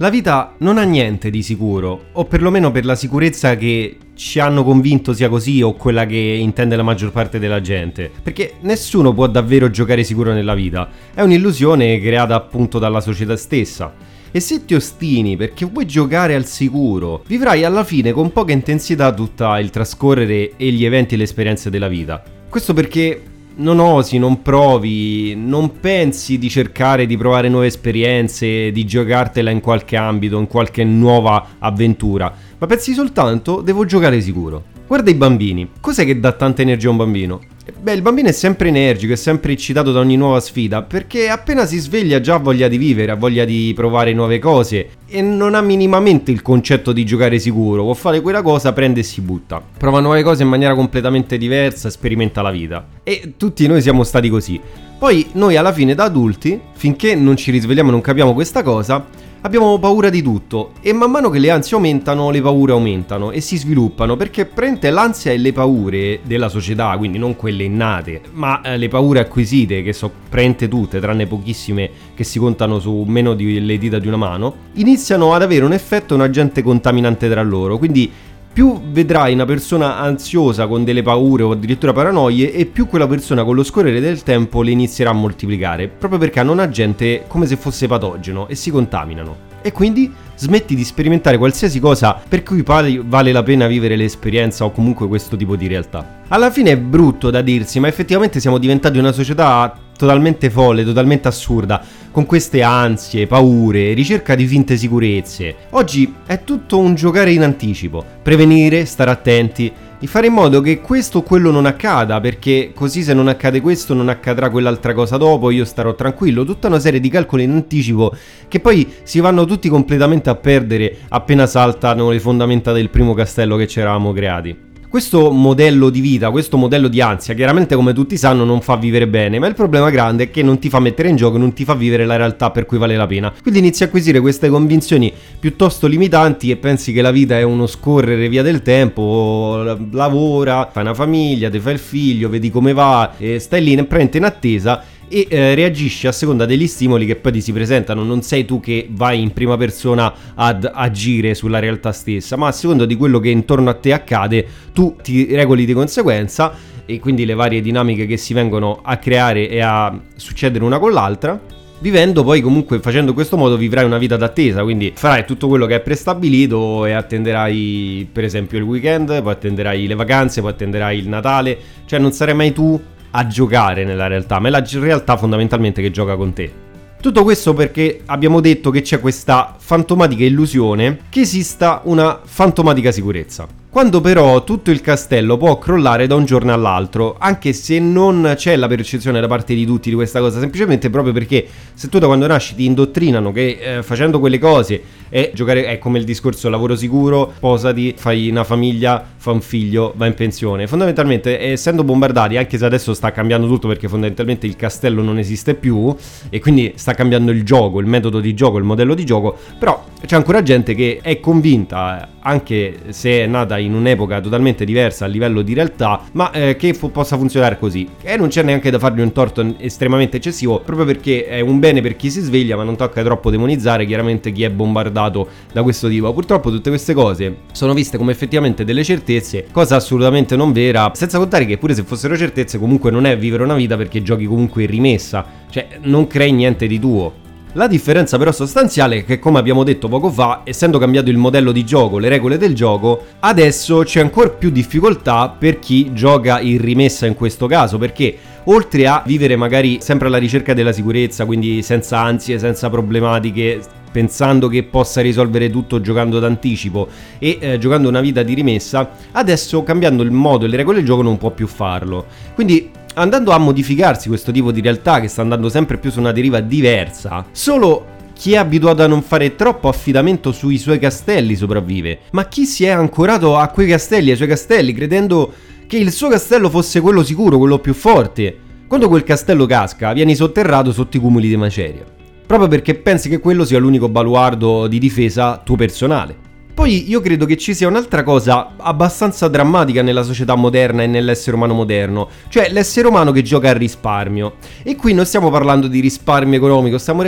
La vita non ha niente di sicuro, o perlomeno per la sicurezza che ci hanno convinto sia così o quella che intende la maggior parte della gente, perché nessuno può davvero giocare sicuro nella vita, è un'illusione creata appunto dalla società stessa. E se ti ostini perché vuoi giocare al sicuro, vivrai alla fine con poca intensità tutto il trascorrere e gli eventi e le esperienze della vita. Questo perché non osi, non provi, non pensi di cercare di provare nuove esperienze, di giocartela in qualche ambito, in qualche nuova avventura, ma pensi soltanto devo giocare sicuro. Guarda i bambini, cos'è che dà tanta energia a un bambino? Beh, il bambino è sempre energico, è sempre eccitato da ogni nuova sfida, perché appena si sveglia già ha voglia di vivere, ha voglia di provare nuove cose e non ha minimamente il concetto di giocare sicuro, può fare quella cosa, prende e si butta. Prova nuove cose in maniera completamente diversa, sperimenta la vita. E tutti noi siamo stati così. Poi noi alla fine da adulti, finché non ci risvegliamo e non capiamo questa cosa, Abbiamo paura di tutto e man mano che le ansie aumentano, le paure aumentano e si sviluppano perché prende l'ansia e le paure della società, quindi non quelle innate, ma eh, le paure acquisite che so prende tutte, tranne pochissime che si contano su meno delle dita di una mano, iniziano ad avere un effetto un agente contaminante tra loro, quindi più vedrai una persona ansiosa con delle paure o addirittura paranoie e più quella persona con lo scorrere del tempo le inizierà a moltiplicare, proprio perché hanno un agente come se fosse patogeno e si contaminano. E quindi smetti di sperimentare qualsiasi cosa per cui vale la pena vivere l'esperienza o comunque questo tipo di realtà. Alla fine è brutto da dirsi, ma effettivamente siamo diventati una società totalmente folle, totalmente assurda, con queste ansie, paure, ricerca di finte sicurezze. Oggi è tutto un giocare in anticipo, prevenire, stare attenti, di fare in modo che questo o quello non accada, perché così se non accade questo non accadrà quell'altra cosa dopo, io starò tranquillo, tutta una serie di calcoli in anticipo che poi si vanno tutti completamente a perdere appena saltano le fondamenta del primo castello che ci eravamo creati. Questo modello di vita, questo modello di ansia, chiaramente come tutti sanno non fa vivere bene, ma il problema grande è che non ti fa mettere in gioco, non ti fa vivere la realtà per cui vale la pena. Quindi inizi a acquisire queste convinzioni piuttosto limitanti e pensi che la vita è uno scorrere via del tempo, lavora, fai una famiglia, ti fai il figlio, vedi come va, stai lì, prende in attesa e eh, reagisci a seconda degli stimoli che poi ti si presentano. Non sei tu che vai in prima persona ad agire sulla realtà stessa, ma a seconda di quello che intorno a te accade, tu ti regoli di conseguenza e quindi le varie dinamiche che si vengono a creare e a succedere una con l'altra. Vivendo poi comunque facendo questo modo vivrai una vita d'attesa, quindi farai tutto quello che è prestabilito e attenderai per esempio il weekend, poi attenderai le vacanze, poi attenderai il Natale, cioè non sarai mai tu a giocare nella realtà, ma è la realtà fondamentalmente che gioca con te. Tutto questo perché abbiamo detto che c'è questa fantomatica illusione che esista una fantomatica sicurezza. Quando però tutto il castello può crollare da un giorno all'altro, anche se non c'è la percezione da parte di tutti di questa cosa, semplicemente proprio perché se tu da quando nasci ti indottrinano che eh, facendo quelle cose è giocare è come il discorso lavoro sicuro, posati, fai una famiglia, fa un figlio, va in pensione. Fondamentalmente, essendo bombardati, anche se adesso sta cambiando tutto perché fondamentalmente il castello non esiste più e quindi sta cambiando il gioco, il metodo di gioco, il modello di gioco, però c'è ancora gente che è convinta, anche se è nata in un'epoca totalmente diversa a livello di realtà, ma eh, che fu, possa funzionare così. E non c'è neanche da fargli un torto estremamente eccessivo, proprio perché è un bene per chi si sveglia, ma non tocca troppo demonizzare chiaramente chi è bombardato da questo tipo. Purtroppo tutte queste cose sono viste come effettivamente delle certezze, cosa assolutamente non vera, senza contare che pure se fossero certezze comunque non è vivere una vita perché giochi comunque in rimessa, cioè non crei niente di tuo. La differenza però sostanziale è che, come abbiamo detto poco fa, essendo cambiato il modello di gioco, le regole del gioco, adesso c'è ancora più difficoltà per chi gioca in rimessa in questo caso, perché oltre a vivere magari sempre alla ricerca della sicurezza, quindi senza ansie, senza problematiche, pensando che possa risolvere tutto giocando d'anticipo e eh, giocando una vita di rimessa, adesso cambiando il modo e le regole del gioco non può più farlo. Quindi andando a modificarsi questo tipo di realtà che sta andando sempre più su una deriva diversa, solo chi è abituato a non fare troppo affidamento sui suoi castelli sopravvive, ma chi si è ancorato a quei castelli, ai suoi castelli, credendo che il suo castello fosse quello sicuro, quello più forte, quando quel castello casca, vieni sotterrato sotto i cumuli di maceria, proprio perché pensi che quello sia l'unico baluardo di difesa tuo personale. Poi io credo che ci sia un'altra cosa abbastanza drammatica nella società moderna e nell'essere umano moderno, cioè l'essere umano che gioca al risparmio. E qui non stiamo parlando di risparmio economico, stiamo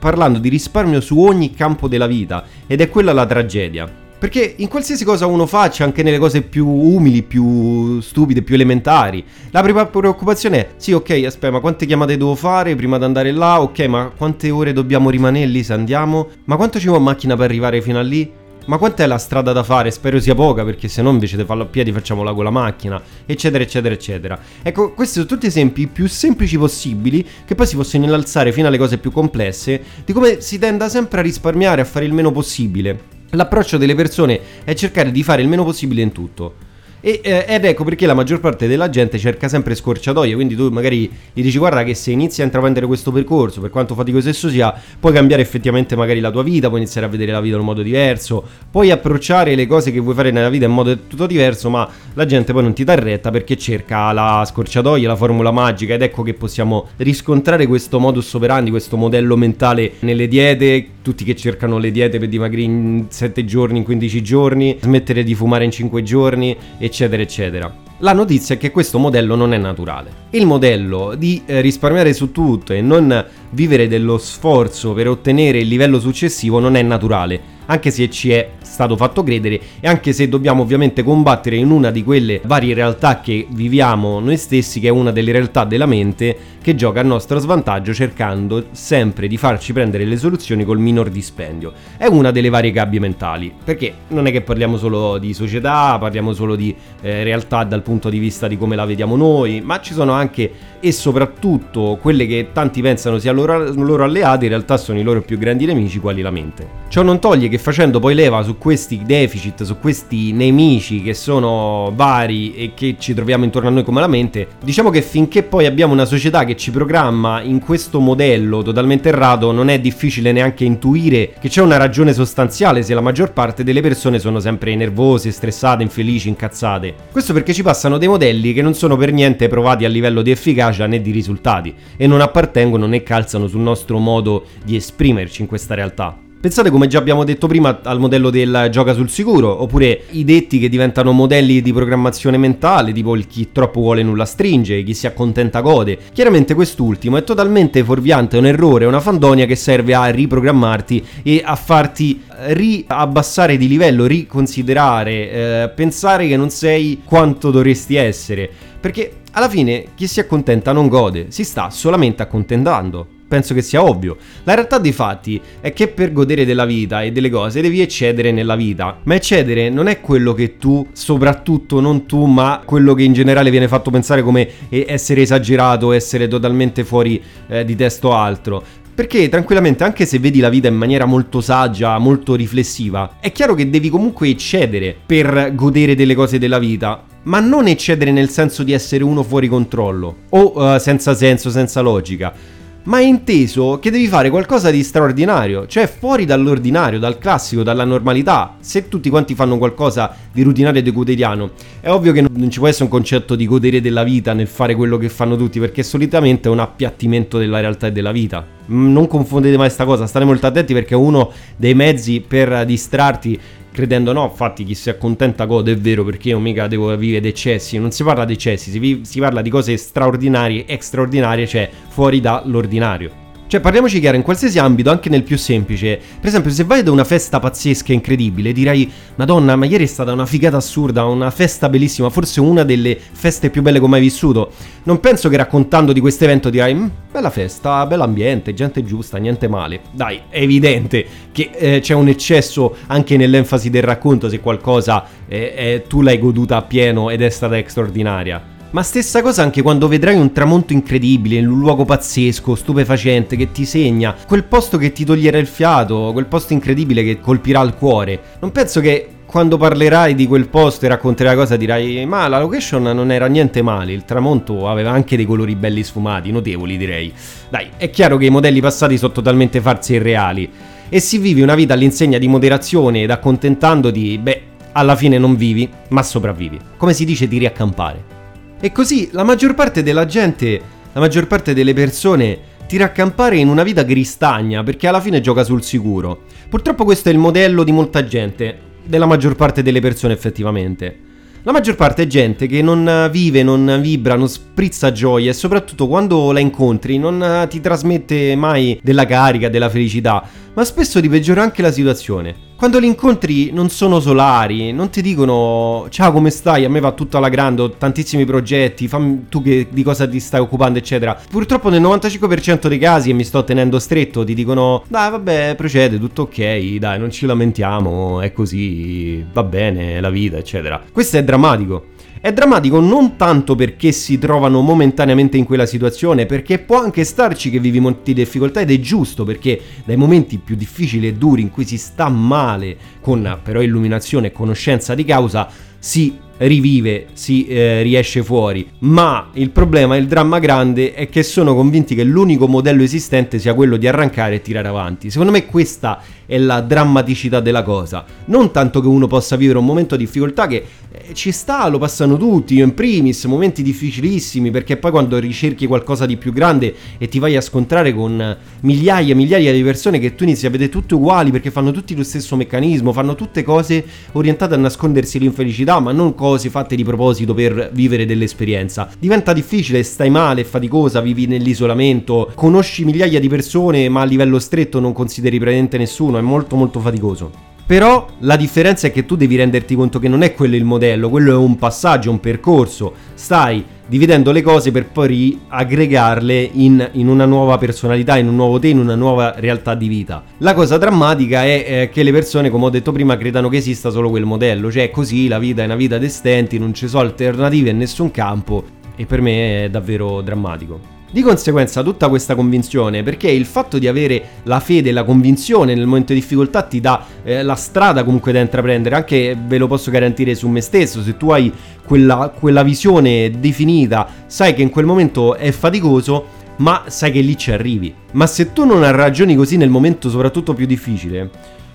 parlando di risparmio su ogni campo della vita ed è quella la tragedia. Perché in qualsiasi cosa uno faccia, anche nelle cose più umili, più stupide, più elementari, la prima preoccupazione è: sì, ok, aspetta, ma quante chiamate devo fare prima di andare là? Ok, ma quante ore dobbiamo rimanere lì se andiamo? Ma quanto ci vuole macchina per arrivare fino a lì? Ma quant'è la strada da fare? Spero sia poca perché se no invece di farlo a piedi facciamola con la macchina, eccetera, eccetera, eccetera. Ecco, questi sono tutti esempi più semplici possibili che poi si possono innalzare fino alle cose più complesse di come si tenda sempre a risparmiare, a fare il meno possibile. L'approccio delle persone è cercare di fare il meno possibile in tutto. E, eh, ed ecco perché la maggior parte della gente cerca sempre scorciatoie, quindi tu magari gli dici guarda che se inizi a intraprendere questo percorso, per quanto faticoso esso sia, puoi cambiare effettivamente magari la tua vita, puoi iniziare a vedere la vita in un modo diverso, puoi approcciare le cose che vuoi fare nella vita in modo tutto diverso, ma la gente poi non ti dà retta perché cerca la scorciatoia, la formula magica. Ed ecco che possiamo riscontrare questo modus operandi, questo modello mentale nelle diete, tutti che cercano le diete per dimagrire in 7 giorni, in 15 giorni, smettere di fumare in 5 giorni eccetera, eccetera. La notizia è che questo modello non è naturale. Il modello di eh, risparmiare su tutto e non vivere dello sforzo per ottenere il livello successivo non è naturale anche se ci è stato fatto credere e anche se dobbiamo ovviamente combattere in una di quelle varie realtà che viviamo noi stessi, che è una delle realtà della mente che gioca a nostro svantaggio cercando sempre di farci prendere le soluzioni col minor dispendio. È una delle varie gabbie mentali, perché non è che parliamo solo di società, parliamo solo di eh, realtà dal punto di vista di come la vediamo noi, ma ci sono anche e soprattutto quelle che tanti pensano siano loro, loro alleati, in realtà sono i loro più grandi nemici, quali la mente. Ciò non toglie che facendo poi leva su questi deficit, su questi nemici che sono vari e che ci troviamo intorno a noi come la mente, diciamo che finché poi abbiamo una società che ci programma in questo modello totalmente errato, non è difficile neanche intuire che c'è una ragione sostanziale se la maggior parte delle persone sono sempre nervose, stressate, infelici, incazzate. Questo perché ci passano dei modelli che non sono per niente provati a livello di efficacia né di risultati e non appartengono né calzano sul nostro modo di esprimerci in questa realtà. Pensate come già abbiamo detto prima al modello del gioca sul sicuro, oppure i detti che diventano modelli di programmazione mentale, tipo il chi troppo vuole nulla stringe, chi si accontenta gode. Chiaramente quest'ultimo è totalmente fuorviante, è un errore, è una fandonia che serve a riprogrammarti e a farti riabbassare di livello, riconsiderare, eh, pensare che non sei quanto dovresti essere. Perché alla fine chi si accontenta non gode, si sta solamente accontentando penso che sia ovvio. La realtà dei fatti è che per godere della vita e delle cose devi eccedere nella vita. Ma eccedere non è quello che tu, soprattutto non tu, ma quello che in generale viene fatto pensare come essere esagerato, essere totalmente fuori eh, di testo altro. Perché tranquillamente, anche se vedi la vita in maniera molto saggia, molto riflessiva, è chiaro che devi comunque eccedere per godere delle cose della vita. Ma non eccedere nel senso di essere uno fuori controllo o uh, senza senso, senza logica ma è inteso che devi fare qualcosa di straordinario, cioè fuori dall'ordinario, dal classico, dalla normalità. Se tutti quanti fanno qualcosa di rutinario e di quotidiano, è ovvio che non ci può essere un concetto di godere della vita nel fare quello che fanno tutti, perché solitamente è un appiattimento della realtà e della vita. Mm, non confondete mai questa cosa, state molto attenti perché è uno dei mezzi per distrarti credendo no, infatti chi si accontenta gode, è vero, perché io mica devo vivere di eccessi, non si parla di eccessi, si, vi- si parla di cose straordinarie, extraordinarie, cioè fuori dall'ordinario. Cioè, parliamoci chiaro, in qualsiasi ambito, anche nel più semplice. Per esempio, se vai da una festa pazzesca e incredibile, dirai: Madonna, ma ieri è stata una figata assurda, una festa bellissima, forse una delle feste più belle che ho mai vissuto. Non penso che raccontando di questo evento dirai: mm, Bella festa, bell'ambiente, gente giusta, niente male. Dai, è evidente che eh, c'è un eccesso anche nell'enfasi del racconto se qualcosa eh, eh, tu l'hai goduta a pieno ed è stata straordinaria. Ma stessa cosa anche quando vedrai un tramonto incredibile in un luogo pazzesco, stupefacente, che ti segna, quel posto che ti toglierà il fiato, quel posto incredibile che colpirà il cuore. Non penso che quando parlerai di quel posto e racconterai la cosa dirai ma la location non era niente male, il tramonto aveva anche dei colori belli sfumati, notevoli direi. Dai, è chiaro che i modelli passati sono totalmente farsi e reali e si vive una vita all'insegna di moderazione ed accontentandoti, beh, alla fine non vivi, ma sopravvivi. Come si dice di riaccampare. E così la maggior parte della gente, la maggior parte delle persone tira a campare in una vita gristagna perché alla fine gioca sul sicuro. Purtroppo questo è il modello di molta gente, della maggior parte delle persone effettivamente. La maggior parte è gente che non vive, non vibra, non sprizza gioia e soprattutto quando la incontri non ti trasmette mai della carica, della felicità, ma spesso ti peggiora anche la situazione. Quando li incontri non sono solari, non ti dicono ciao come stai, a me va tutto alla grande, ho tantissimi progetti, fammi tu che, di cosa ti stai occupando eccetera. Purtroppo nel 95% dei casi, e mi sto tenendo stretto, ti dicono dai vabbè procede, tutto ok, dai non ci lamentiamo, è così, va bene la vita eccetera. Questo è drammatico. È drammatico non tanto perché si trovano momentaneamente in quella situazione, perché può anche starci che vivi molti difficoltà ed è giusto perché dai momenti più difficili e duri in cui si sta male, con però illuminazione e conoscenza di causa, si rivive, si eh, riesce fuori. Ma il problema, il dramma grande è che sono convinti che l'unico modello esistente sia quello di arrancare e tirare avanti. Secondo me questa è la drammaticità della cosa. Non tanto che uno possa vivere un momento di difficoltà che ci sta, lo passano tutti, io in primis, momenti difficilissimi, perché poi quando ricerchi qualcosa di più grande e ti vai a scontrare con migliaia e migliaia di persone che tu inizi a vedere tutte uguali perché fanno tutti lo stesso meccanismo, fanno tutte cose orientate a nascondersi l'infelicità, ma non cose fatte di proposito per vivere dell'esperienza. Diventa difficile, stai male, faticosa, vivi nell'isolamento, conosci migliaia di persone, ma a livello stretto non consideri presente nessuno, è molto molto faticoso. Però la differenza è che tu devi renderti conto che non è quello il modello, quello è un passaggio, un percorso. Stai dividendo le cose per poi aggregarle in, in, una nuova personalità, in un nuovo te, in una nuova realtà di vita. La cosa drammatica è eh, che le persone, come ho detto prima, credano che esista solo quel modello, cioè così la vita è una vita d'estenti, non ci sono alternative in nessun campo e per me è davvero drammatico. Di conseguenza tutta questa convinzione, perché il fatto di avere la fede, la convinzione nel momento di difficoltà ti dà eh, la strada comunque da intraprendere, anche ve lo posso garantire su me stesso, se tu hai quella, quella visione definita, sai che in quel momento è faticoso, ma sai che lì ci arrivi. Ma se tu non ragioni così nel momento soprattutto più difficile,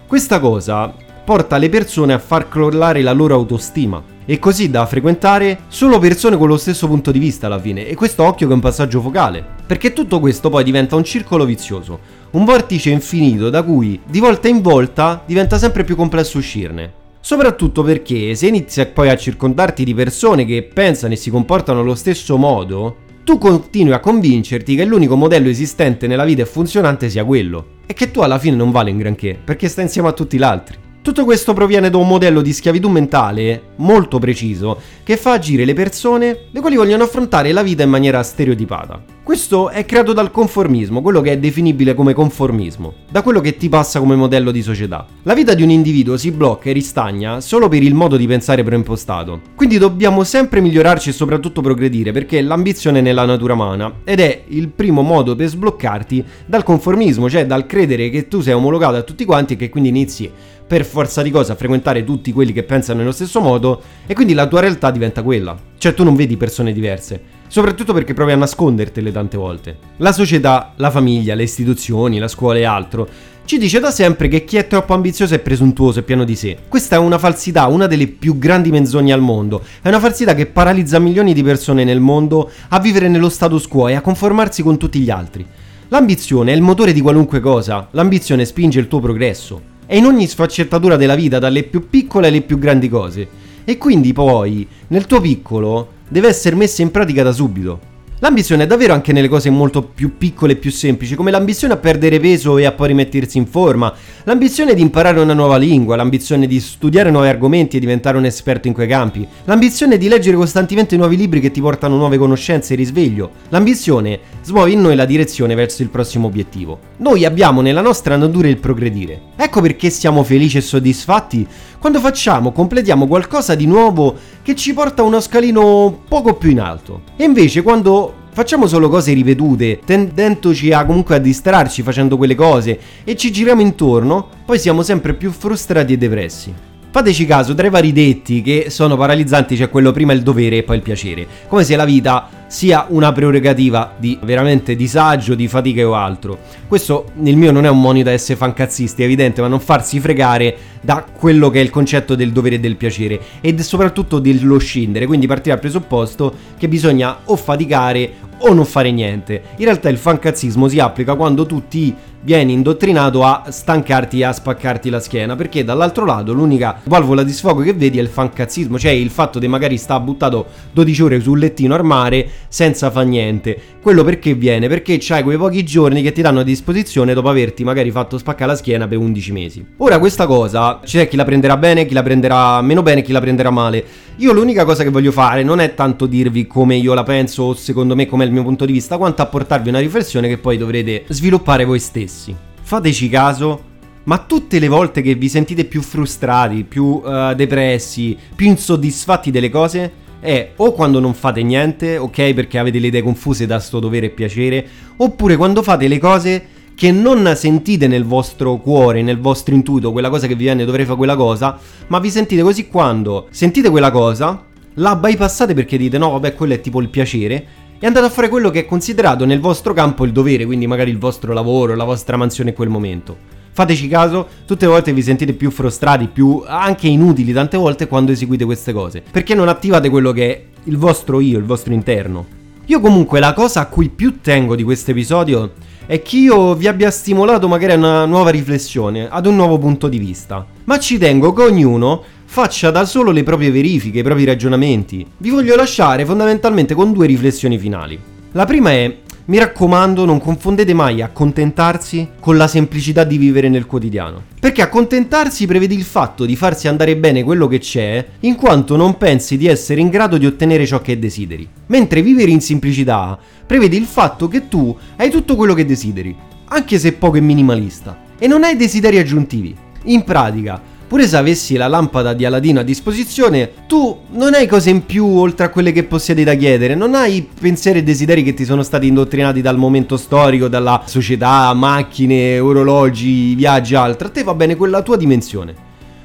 questa cosa porta le persone a far crollare la loro autostima e così da frequentare solo persone con lo stesso punto di vista alla fine e questo occhio che è un passaggio focale perché tutto questo poi diventa un circolo vizioso un vortice infinito da cui di volta in volta diventa sempre più complesso uscirne Soprattutto perché se inizi poi a circondarti di persone che pensano e si comportano allo stesso modo, tu continui a convincerti che l'unico modello esistente nella vita e funzionante sia quello. E che tu alla fine non vale un granché, perché stai insieme a tutti gli altri. Tutto questo proviene da un modello di schiavitù mentale molto preciso che fa agire le persone le quali vogliono affrontare la vita in maniera stereotipata. Questo è creato dal conformismo, quello che è definibile come conformismo, da quello che ti passa come modello di società. La vita di un individuo si blocca e ristagna solo per il modo di pensare preimpostato. Quindi dobbiamo sempre migliorarci e soprattutto progredire perché l'ambizione è nella natura umana ed è il primo modo per sbloccarti dal conformismo, cioè dal credere che tu sei omologato a tutti quanti e che quindi inizi per forza di cosa frequentare tutti quelli che pensano nello stesso modo e quindi la tua realtà diventa quella. Cioè tu non vedi persone diverse, soprattutto perché provi a nascondertele tante volte. La società, la famiglia, le istituzioni, la scuola e altro ci dice da sempre che chi è troppo ambizioso è presuntuoso e pieno di sé. Questa è una falsità, una delle più grandi menzogne al mondo. È una falsità che paralizza milioni di persone nel mondo a vivere nello status quo e a conformarsi con tutti gli altri. L'ambizione è il motore di qualunque cosa, l'ambizione spinge il tuo progresso e in ogni sfaccettatura della vita, dalle più piccole alle più grandi cose. E quindi poi, nel tuo piccolo, deve essere messa in pratica da subito. L'ambizione è davvero anche nelle cose molto più piccole e più semplici, come l'ambizione a perdere peso e a poi rimettersi in forma, l'ambizione di imparare una nuova lingua, l'ambizione di studiare nuovi argomenti e diventare un esperto in quei campi, l'ambizione di leggere costantemente nuovi libri che ti portano nuove conoscenze e risveglio, l'ambizione smuove in noi la direzione verso il prossimo obiettivo. Noi abbiamo nella nostra natura il progredire. Ecco perché siamo felici e soddisfatti quando facciamo, completiamo qualcosa di nuovo che ci porta a uno scalino poco più in alto. E invece quando facciamo solo cose ripetute, tendendoci a comunque a distrarci facendo quelle cose e ci giriamo intorno, poi siamo sempre più frustrati e depressi. Fateci caso, tra i vari detti che sono paralizzanti c'è quello prima il dovere e poi il piacere, come se la vita sia una prerogativa di veramente disagio, di fatica o altro. Questo nel mio non è un monito da essere fancazzisti, è evidente, ma non farsi fregare da quello che è il concetto del dovere e del piacere e soprattutto dello scendere, quindi partire dal presupposto che bisogna o faticare o non fare niente. In realtà il fancazzismo si applica quando tu ti vieni indottrinato a stancarti e a spaccarti la schiena, perché dall'altro lato l'unica valvola di sfogo che vedi è il fancazzismo, cioè il fatto di magari sta buttato 12 ore sul lettino a mare senza fa niente. Quello perché viene? Perché c'hai quei pochi giorni che ti danno a disposizione dopo averti magari fatto spaccare la schiena per 11 mesi. Ora questa cosa c'è chi la prenderà bene, chi la prenderà meno bene, chi la prenderà male. Io l'unica cosa che voglio fare non è tanto dirvi come io la penso o secondo me com'è il mio punto di vista, quanto apportarvi una riflessione che poi dovrete sviluppare voi stessi. Fateci caso, ma tutte le volte che vi sentite più frustrati, più uh, depressi, più insoddisfatti delle cose, è o quando non fate niente, ok, perché avete le idee confuse da sto dovere e piacere, oppure quando fate le cose che non sentite nel vostro cuore, nel vostro intuito, quella cosa che vi viene, dovrei fare quella cosa, ma vi sentite così quando sentite quella cosa, la bypassate perché dite no, vabbè, quello è tipo il piacere, e andate a fare quello che è considerato nel vostro campo il dovere, quindi magari il vostro lavoro, la vostra mansione in quel momento. Fateci caso, tutte le volte vi sentite più frustrati, più anche inutili tante volte quando eseguite queste cose. Perché non attivate quello che è il vostro io, il vostro interno. Io comunque la cosa a cui più tengo di questo episodio è che io vi abbia stimolato magari a una nuova riflessione, ad un nuovo punto di vista. Ma ci tengo che ognuno faccia da solo le proprie verifiche, i propri ragionamenti. Vi voglio lasciare fondamentalmente con due riflessioni finali. La prima è mi raccomando, non confondete mai accontentarsi con la semplicità di vivere nel quotidiano. Perché accontentarsi prevede il fatto di farsi andare bene quello che c'è, in quanto non pensi di essere in grado di ottenere ciò che desideri. Mentre vivere in semplicità prevede il fatto che tu hai tutto quello che desideri, anche se poco e minimalista, e non hai desideri aggiuntivi. In pratica, Pure se avessi la lampada di Aladino a disposizione, tu non hai cose in più oltre a quelle che possiedi da chiedere, non hai pensieri e desideri che ti sono stati indottrinati dal momento storico, dalla società, macchine, orologi, viaggi, altro. A te va bene quella tua dimensione.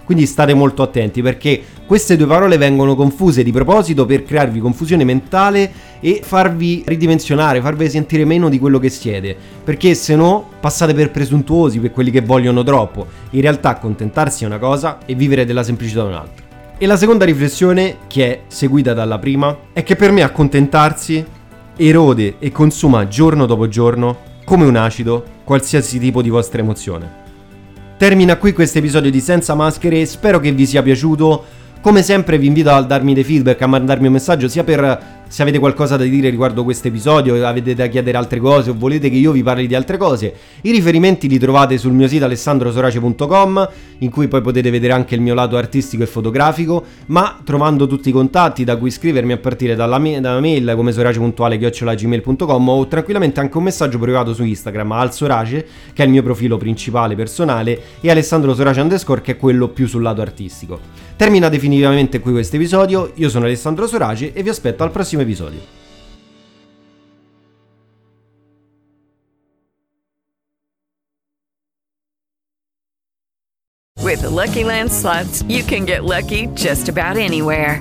Quindi state molto attenti perché queste due parole vengono confuse di proposito per crearvi confusione mentale e farvi ridimensionare, farvi sentire meno di quello che siete. Perché se no passate per presuntuosi, per quelli che vogliono troppo. In realtà accontentarsi è una cosa e vivere della semplicità è un'altra. E la seconda riflessione, che è seguita dalla prima, è che per me accontentarsi erode e consuma giorno dopo giorno, come un acido, qualsiasi tipo di vostra emozione. Termina qui questo episodio di Senza Maschere, spero che vi sia piaciuto. Come sempre vi invito a darmi dei feedback, a mandarmi un messaggio sia per se avete qualcosa da dire riguardo questo episodio, avete da chiedere altre cose o volete che io vi parli di altre cose, i riferimenti li trovate sul mio sito alessandrosorace.com, in cui poi potete vedere anche il mio lato artistico e fotografico, ma trovando tutti i contatti da cui scrivermi a partire dalla, me- dalla mail come sorace.gmail.com o tranquillamente anche un messaggio privato su Instagram al Sorace, che è il mio profilo principale personale, e Alessandro Sorace underscore che è quello più sul lato artistico. Termina definitivamente qui questo episodio, io sono Alessandro Sorace e vi aspetto al prossimo episodio. With the Lucky Land slots, you can get lucky just about anywhere.